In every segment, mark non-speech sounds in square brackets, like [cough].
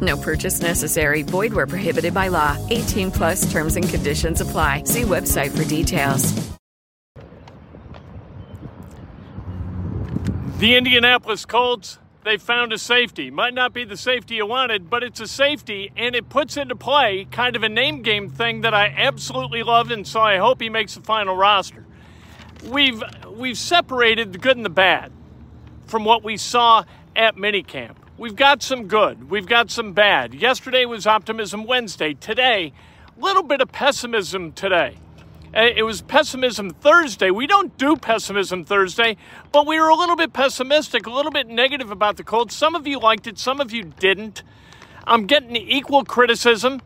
No purchase necessary. Void where prohibited by law. 18 plus terms and conditions apply. See website for details. The Indianapolis Colts, they found a safety. Might not be the safety you wanted, but it's a safety, and it puts into play kind of a name game thing that I absolutely love, and so I hope he makes the final roster. We've we've separated the good and the bad from what we saw at minicamp. We've got some good, we've got some bad. Yesterday was Optimism Wednesday. Today, a little bit of pessimism today. Uh, It was Pessimism Thursday. We don't do Pessimism Thursday, but we were a little bit pessimistic, a little bit negative about the Colts. Some of you liked it, some of you didn't. I'm getting equal criticism.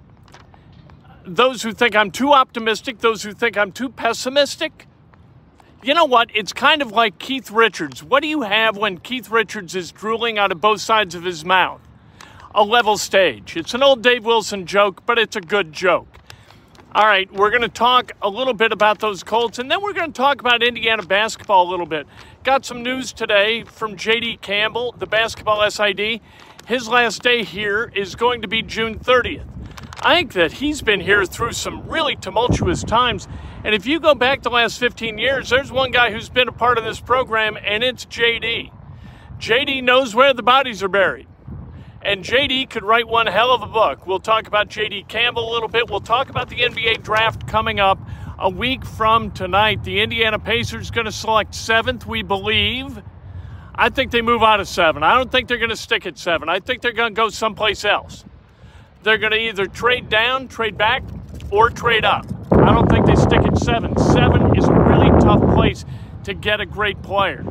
Those who think I'm too optimistic, those who think I'm too pessimistic. You know what? It's kind of like Keith Richards. What do you have when Keith Richards is drooling out of both sides of his mouth? A level stage. It's an old Dave Wilson joke, but it's a good joke. All right, we're going to talk a little bit about those Colts, and then we're going to talk about Indiana basketball a little bit. Got some news today from JD Campbell, the basketball SID. His last day here is going to be June 30th. I think that he's been here through some really tumultuous times. And if you go back the last 15 years, there's one guy who's been a part of this program, and it's JD. JD knows where the bodies are buried. And JD could write one hell of a book. We'll talk about JD Campbell a little bit. We'll talk about the NBA draft coming up a week from tonight. The Indiana Pacers are going to select seventh, we believe. I think they move out of seven. I don't think they're going to stick at seven. I think they're going to go someplace else. They're going to either trade down, trade back, or trade up. I don't think at seven. Seven is a really tough place to get a great player.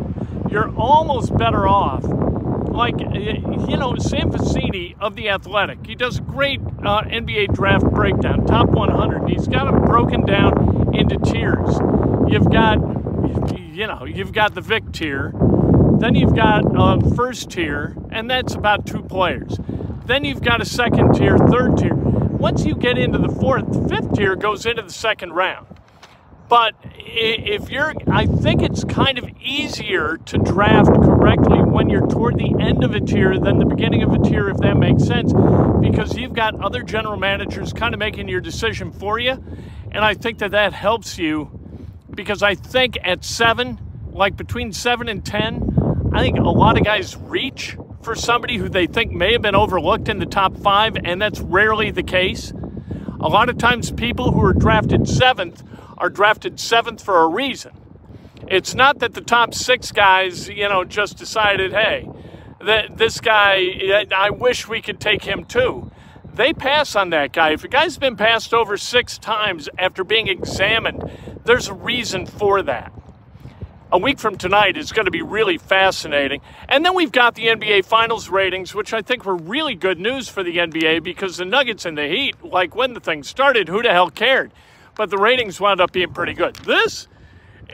You're almost better off like you know Sam Vecenie of the Athletic. He does a great uh, NBA draft breakdown, top 100. He's got them broken down into tiers. You've got you know you've got the Vic tier, then you've got a first tier, and that's about two players. Then you've got a second tier, third tier. Once you get into the fourth, fifth tier goes into the second round. But if you're, I think it's kind of easier to draft correctly when you're toward the end of a tier than the beginning of a tier, if that makes sense, because you've got other general managers kind of making your decision for you. And I think that that helps you because I think at seven, like between seven and 10, I think a lot of guys reach for somebody who they think may have been overlooked in the top five, and that's rarely the case. A lot of times, people who are drafted seventh are drafted seventh for a reason. It's not that the top six guys, you know, just decided, hey, that this guy, I wish we could take him too. They pass on that guy. If a guy's been passed over six times after being examined, there's a reason for that. A week from tonight is going to be really fascinating. And then we've got the NBA Finals ratings, which I think were really good news for the NBA because the Nuggets and the Heat, like when the thing started, who the hell cared? But the ratings wound up being pretty good. This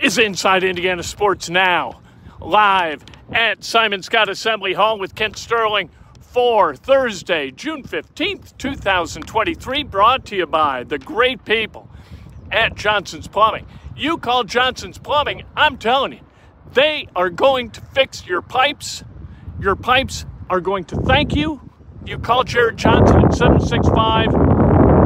is Inside Indiana Sports Now, live at Simon Skjodt Assembly Hall with Kent Sterling for Thursday, June 15th, 2023, brought to you by the great people at Johnson's Plumbing. You call Johnson's Plumbing, I'm telling you, they are going to fix your pipes. Your pipes are going to thank you. You call Jared Johnson at 765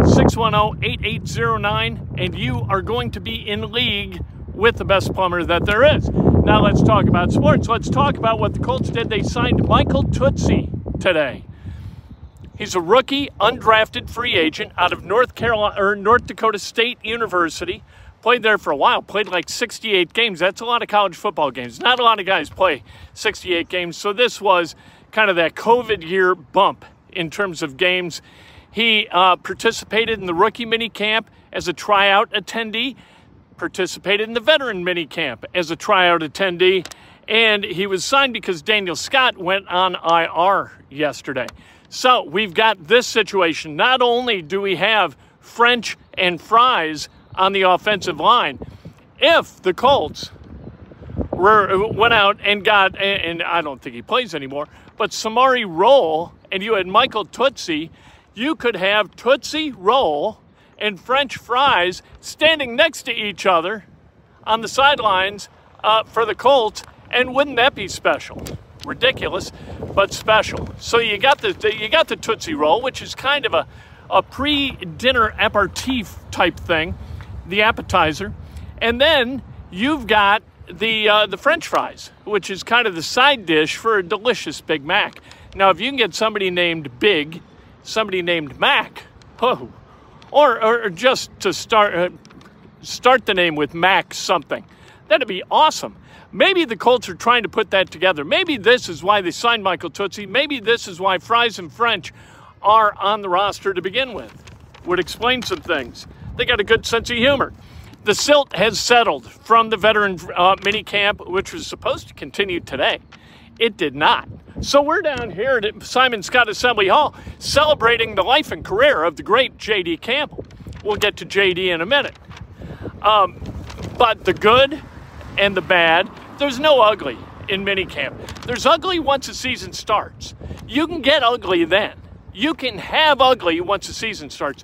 610 8809, and you are going to be in league with the best plumber that there is. Now let's talk about sports. Let's talk about what the Colts did. They signed Michael Tutsie today. He's a rookie, undrafted free agent out of North Carolina or North Dakota State University. Played there for a while, played like 68 games. That's a lot of college football games. Not a lot of guys play 68 games. So this was kind of that COVID year bump in terms of games. He uh, participated in the rookie mini camp as a tryout attendee, participated in the veteran mini camp as a tryout attendee, and he was signed because Daniel Scott went on IR yesterday. So we've got this situation. Not only do we have French and Fries on the offensive line, if the Colts were, went out and got, and I don't think he plays anymore, but Samari Rolle and you had Michael Tutsie, you could have Tootsie Roll and French fries standing next to each other on the sidelines uh, for the Colts, and wouldn't that be special? Ridiculous, but special. So you got the you got the Tootsie Roll, which is kind of a a pre-dinner aperitif type thing, the appetizer, and then you've got the uh, the French fries, which is kind of the side dish for a delicious Big Mac. Now, if you can get somebody named Big, somebody named Mac, oh, or, or just to start, uh, start the name with Mac something, that'd be awesome. Maybe the Colts are trying to put that together. Maybe this is why they signed Michael Tutsie. Maybe this is why Fries and French are on the roster to begin with. Would explain some things. They got a good sense of humor. The silt has settled from the veteran uh, mini camp, which was supposed to continue today. It did not. So we're down here at Simon Skjodt Assembly Hall celebrating the life and career of the great J.D. Campbell. We'll get to J.D. in a minute. Um, but the good and the bad, there's no ugly in minicamp. There's ugly once the season starts. You can get ugly then. You can have ugly once the season starts.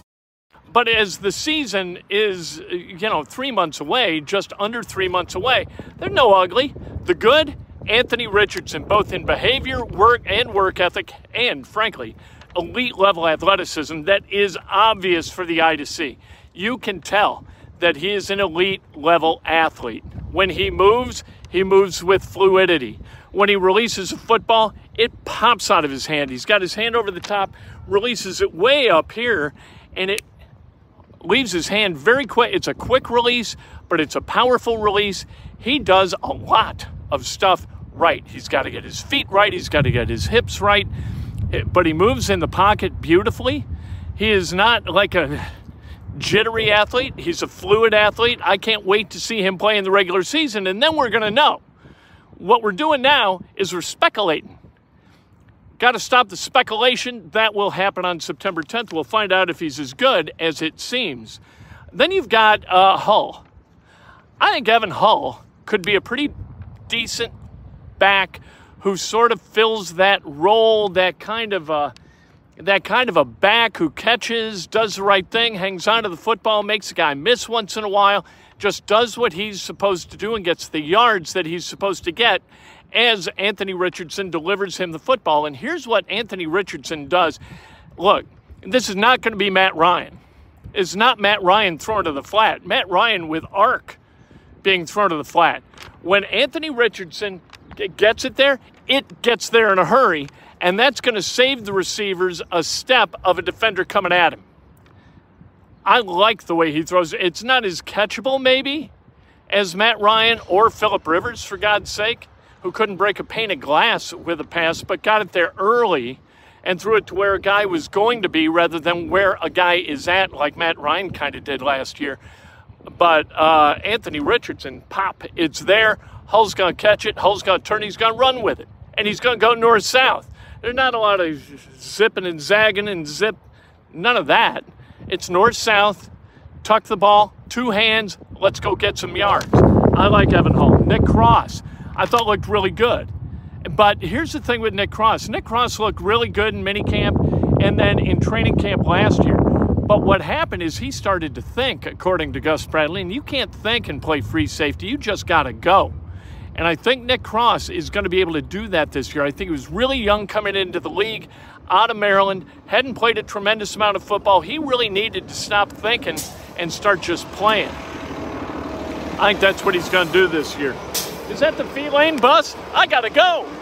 But as the season is, you know, three months away, just under three months away, they're no ugly. The good, Anthony Richardson, both in behavior, work, and work ethic, and frankly, elite level athleticism that is obvious for the eye to see. You can tell that he is an elite level athlete. When he moves, he moves with fluidity. When he releases a football, it pops out of his hand. He's got his hand over the top, releases it way up here, and it leaves his hand very quick. It's a quick release, but it's a powerful release. He does a lot of stuff right. He's got to get his feet right, he's got to get his hips right, eh, but he moves in the pocket beautifully. He is not like a jittery athlete, he's a fluid athlete. I can't wait to see him play in the regular season, and then we're going to know. What we're doing now is we're speculating. Got to stop the speculation. That will happen on September 10th. We'll find out if he's as good as it seems. Then you've got uh, Hull. I think Evan Hull could be a pretty decent back who sort of fills that role, that kind of a, that kind of a back who catches, does the right thing, hangs onto the football, makes a guy miss once in a while, just does what he's supposed to do and gets the yards that he's supposed to get as Anthony Richardson delivers him the football. And here's what Anthony Richardson does. look, this is not going to be Matt Ryan. It's not Matt Ryan thrown to the flat. Matt Ryan with arc being thrown to the flat. When Anthony Richardson gets it there, it gets there in a hurry, and that's going to save the receivers a step of a defender coming at him. I like the way he throws. It's not as catchable, maybe, as Matt Ryan or Philip Rivers, for God's sake, who couldn't break a pane of glass with a pass, but got it there early and threw it to where a guy was going to be rather than where a guy is at, like Matt Ryan kind of did last year. But uh, Anthony Richardson, pop, it's there. Hull's going to catch it. Hull's going to turn. He's going to run with it. And he's going to go north south. There's not a lot of zipping and zagging and zip. None of that. It's north south. Tuck the ball. Two hands. Let's go get some yards. I like Evan Hull. Nick Cross, I thought looked really good. But here's the thing with Nick Cross. Nick Cross looked really good in minicamp and then in training camp last year. But what happened is he started to think, according to Gus Bradley, and you can't think and play free safety. You just got to go. And I think Nick Cross is going to be able to do that this year. I think he was really young coming into the league out of Maryland, hadn't played a tremendous amount of football. He really needed to stop thinking and start just playing. I think that's what he's going to do this year. Is that the feline bus? I got to go. [laughs]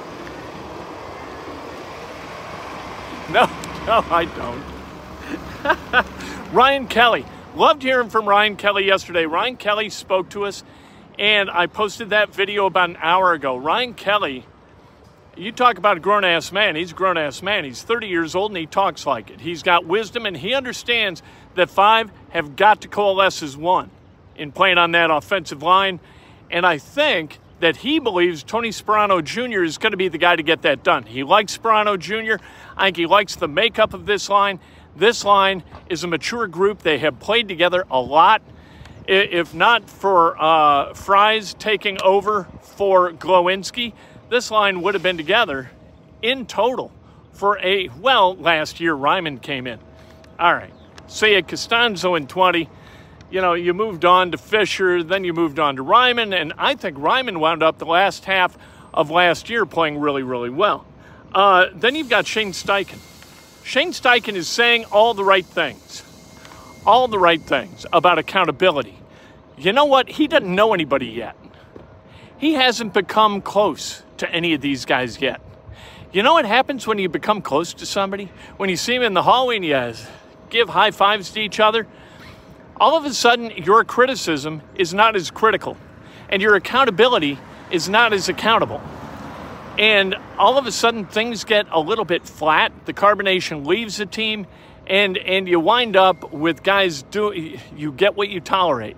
No, no, I don't. [laughs] Ryan Kelly. Loved hearing from Ryan Kelly yesterday. Ryan Kelly spoke to us, and I posted that video about an hour ago. Ryan Kelly, you talk about a grown ass man. He's a grown ass man. He's 30 years old and he talks like it. He's got wisdom and he understands that five have got to coalesce as one in playing on that offensive line. And I think that he believes Tony Sparano Jr. is going to be the guy to get that done. He likes Sparano Jr. I think he likes the makeup of this line. This line is a mature group. They have played together a lot. If not for uh, Fries taking over for Glowinski, this line would have been together in total for a, well, last year Raimann came in. All right. So you Castonzo in 20 you know, you moved on to Fisher, then you moved on to Raimann, and I think Raimann wound up the last half of last year playing really, really well. Uh, then you've got Shane Steichen. Shane Steichen is saying all the right things, all the right things about accountability. You know what? He doesn't know anybody yet. He hasn't become close to any of these guys yet. You know what happens when you become close to somebody? When you see him in the hallway and you give high fives to each other, all of a sudden your criticism is not as critical and your accountability is not as accountable. And all of a sudden things get a little bit flat. The carbonation leaves the team and and you wind up with guys do you get what you tolerate.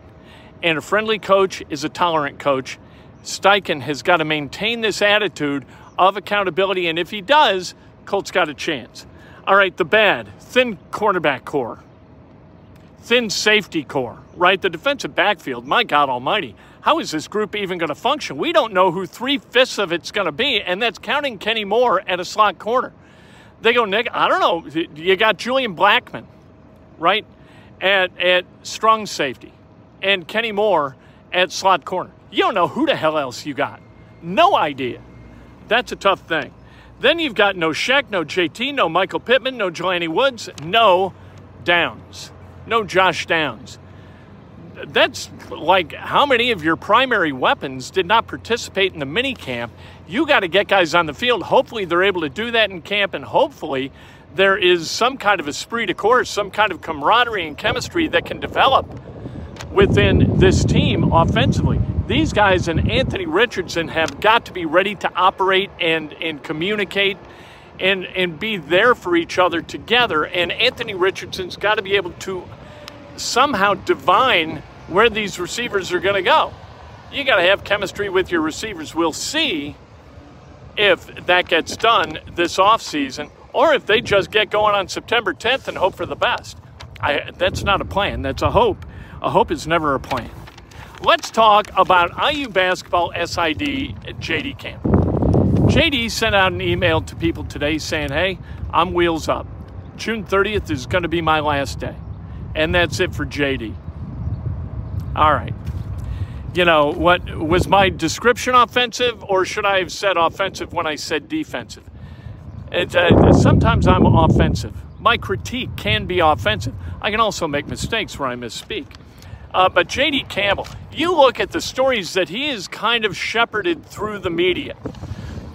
And a friendly coach is a tolerant coach. Steichen has got to maintain this attitude of accountability and if he does, Colts got a chance. All right, the bad, thin cornerback core thin safety core, right? The defensive backfield, my God almighty, how is this group even going to function? We don't know who three fifths of it's going to be, and that's counting Kenny Moore at a slot corner. They go, Nick, I don't know. You got Julian Blackmon, right, at, at strong safety, and Kenny Moore at slot corner. You don't know who the hell else you got. No idea. That's a tough thing. Then you've got no Shaq, no JT, no Michael Pittman, no Jelani Woods, no Downs no Josh Downs. That's like how many of your primary weapons did not participate in the mini camp? You got to get guys on the field. Hopefully, they're able to do that in camp, and hopefully, there is some kind of esprit de corps, some kind of camaraderie and chemistry that can develop within this team offensively. These guys and Anthony Richardson have got to be ready to operate and, and communicate and and be there for each other together. And Anthony Richardson's got to be able to somehow divine where these receivers are going to go. You got to have chemistry with your receivers. We'll see if that gets done this offseason or if they just get going on September 10th and hope for the best. I, that's not a plan, that's a hope. A hope is never a plan. Let's talk about IU basketball SID JD camp. JD sent out an email to people today saying, hey, I'm wheels up. June 30th is going to be my last day. And that's it for JD. All right. You know, what was my description offensive, or should I have said offensive when I said defensive? It, uh, sometimes I'm offensive my critique can be offensive. I can also make mistakes where I misspeak. Uh, but JD Campbell, you look at the stories that he has kind of shepherded through the media,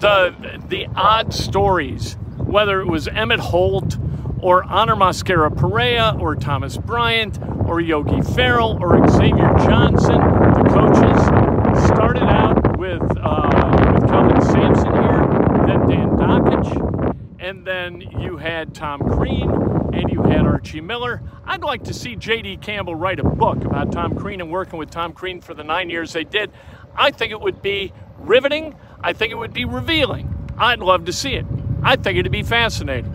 the the odd stories, whether it was Emmitt Holt or Hanner Mosquera Perea or Thomas Bryant or Yogi Ferrell or Xavier Johnson, the coaches started out with uh, with Kelvin Sampson here, then Dan Dakich, and then you had Tom Crean and you had Archie Miller. I'd like to see J.D. Campbell write a book about Tom Crean and working with Tom Crean for the nine years they did. I think it would be riveting. I think it would be revealing. I'd love to see it. I think it'd be fascinating.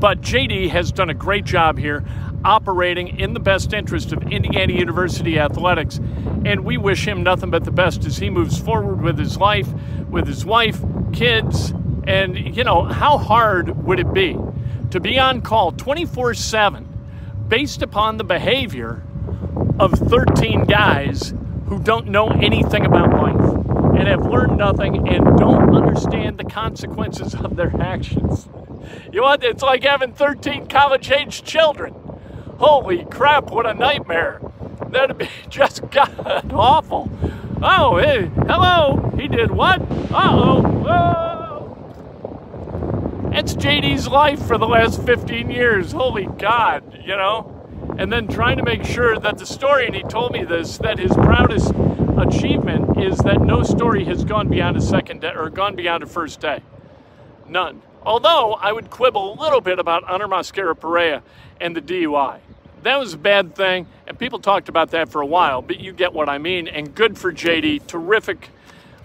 But JD has done a great job here operating in the best interest of Indiana University athletics. And we wish him nothing but the best as he moves forward with his life, with his wife, kids. And, you know, how hard would it be to be on call 24 7 based upon the behavior of 13 guys who don't know anything about life and have learned nothing and don't understand the consequences of their actions? You what? It's like having 13 college age children. Holy crap, what a nightmare. That'd be [laughs] just god awful. Oh, hey, hello. He did what? Uh oh. It's JD's life for the last 15 years. Holy God, you know? And then trying to make sure that the story, and he told me this, that his proudest achievement is that no story has gone beyond a second day or gone beyond a first day. None. Although I would quibble a little bit about Hanner Mosquera Perea and the DUI. That was a bad thing, and people talked about that for a while, but you get what I mean. And good for JD. Terrific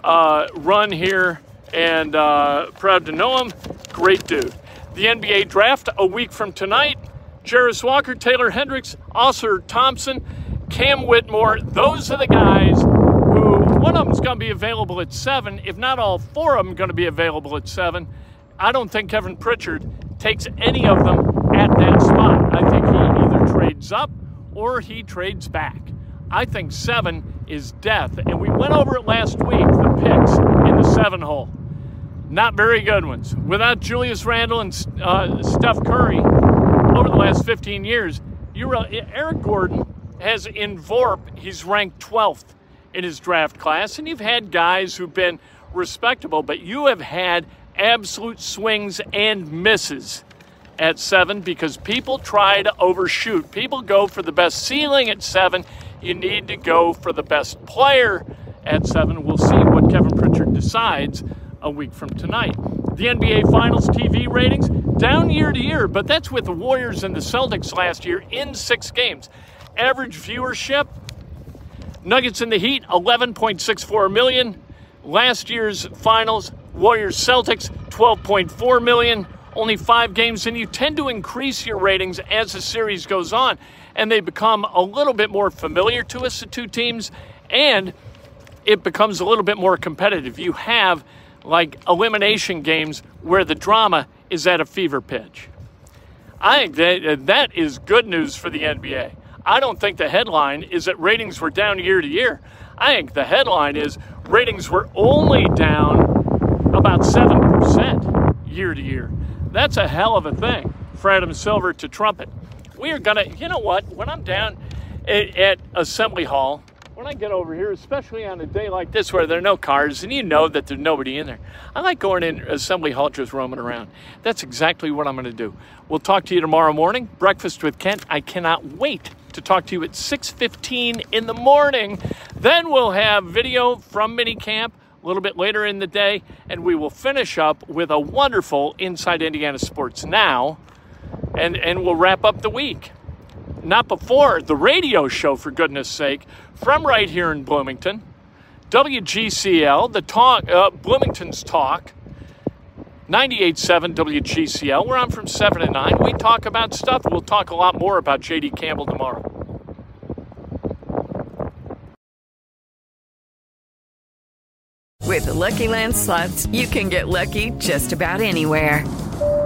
uh, run here, and uh, proud to know him. Great dude. The NBA draft a week from tonight. Jarace Walker, Taylor Hendricks, Ausar Thompson, Cam Whitmore. Those are the guys one of them's going to be available at 7, if not all four of them going to be available at 7. I don't think Kevin Pritchard takes any of them at that spot. I think he either trades up or he trades back. I think seven is death. And we went over it last week, the picks in the seven hole. Not very good ones. Without Julius Randle and uh, Steph Curry over the last 15 years, uh, Eric Gordon has in VORP, he's ranked 12th in his draft class. And you've had guys who've been respectable, but you have had absolute swings and misses at seven because people try to overshoot. People go for the best ceiling at seven. You need to go for the best player at seven. We'll see what Kevin Pritchard decides a week from tonight. The NBA Finals TV ratings down year to year, but that's with the Warriors and the Celtics last year in six games. Average viewership Nuggets in the Heat 11.64 million. Last year's finals Warriors Celtics 12.4 million. Only five games, and you tend to increase your ratings as the series goes on, and they become a little bit more familiar to us, the two teams, and it becomes a little bit more competitive. You have like elimination games where the drama is at a fever pitch. I think that that is good news for the NBA. I don't think the headline is that ratings were down year to year. I think the headline is ratings were only down about 7% year to year. That's a hell of a thing for Adam Silver to trumpet. We are going to, you know what, when I'm down at, at Assembly Hall, when I get over here, especially on a day like this where there are no cars and you know that there's nobody in there, I like going in Assembly Hall just roaming around. That's exactly what I'm going to do. We'll talk to you tomorrow morning. Breakfast with Kent. I cannot wait to talk to you at 6:15 in the morning. Then we'll have video from minicamp a little bit later in the day, and we will finish up with a wonderful Inside Indiana Sports Now, and, and we'll wrap up the week. Not before the radio show, for goodness sake, from right here in Bloomington. WGCL, the talk, uh, Bloomington's Talk, 98.7 WGCL, where I'm from 7 to 9. We talk about stuff. We'll talk a lot more about JD Campbell tomorrow. With the Lucky Land slots, you can get lucky just about anywhere.